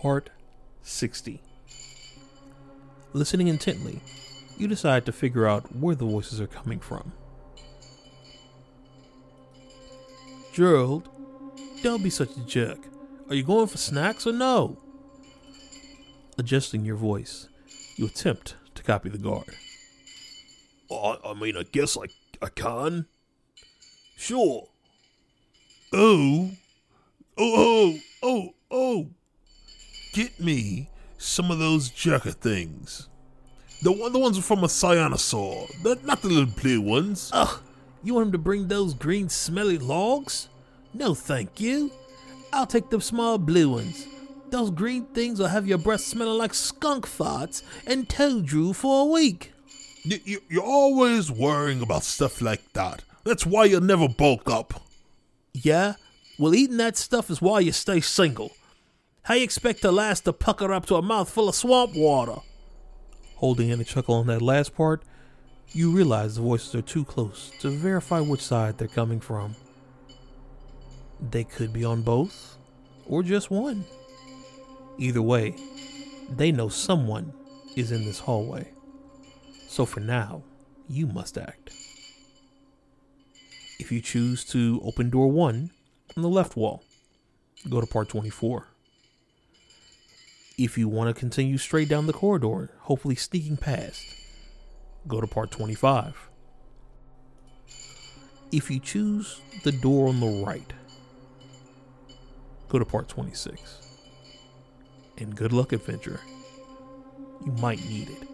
Part 60. Listening intently, you decide to figure out where the voices are coming from. Gerald, don't be such a jerk. Are you going for snacks or no? Adjusting your voice, you attempt to copy the guard. I, I mean, I guess I, I can. Sure. Oh, oh, oh, oh, oh. Get me some of those jerker things. The one, the ones from a cyanosaur, the, not the little blue ones. Ugh, you want him to bring those green smelly logs? No, thank you. I'll take the small blue ones. Those green things will have your breath smelling like skunk farts and toe drool for a week. You, you, you're always worrying about stuff like that. That's why you never bulk up. Yeah? Well, eating that stuff is why you stay single. How you expect the last to pucker up to a mouthful of swamp water? Holding in a chuckle on that last part, you realize the voices are too close to verify which side they're coming from. They could be on both, or just one. Either way, they know someone is in this hallway. So for now, you must act. If you choose to open door 1 on the left wall, go to part 24. If you want to continue straight down the corridor, hopefully sneaking past, go to part 25. If you choose the door on the right, go to part 26. And good luck, adventure. You might need it.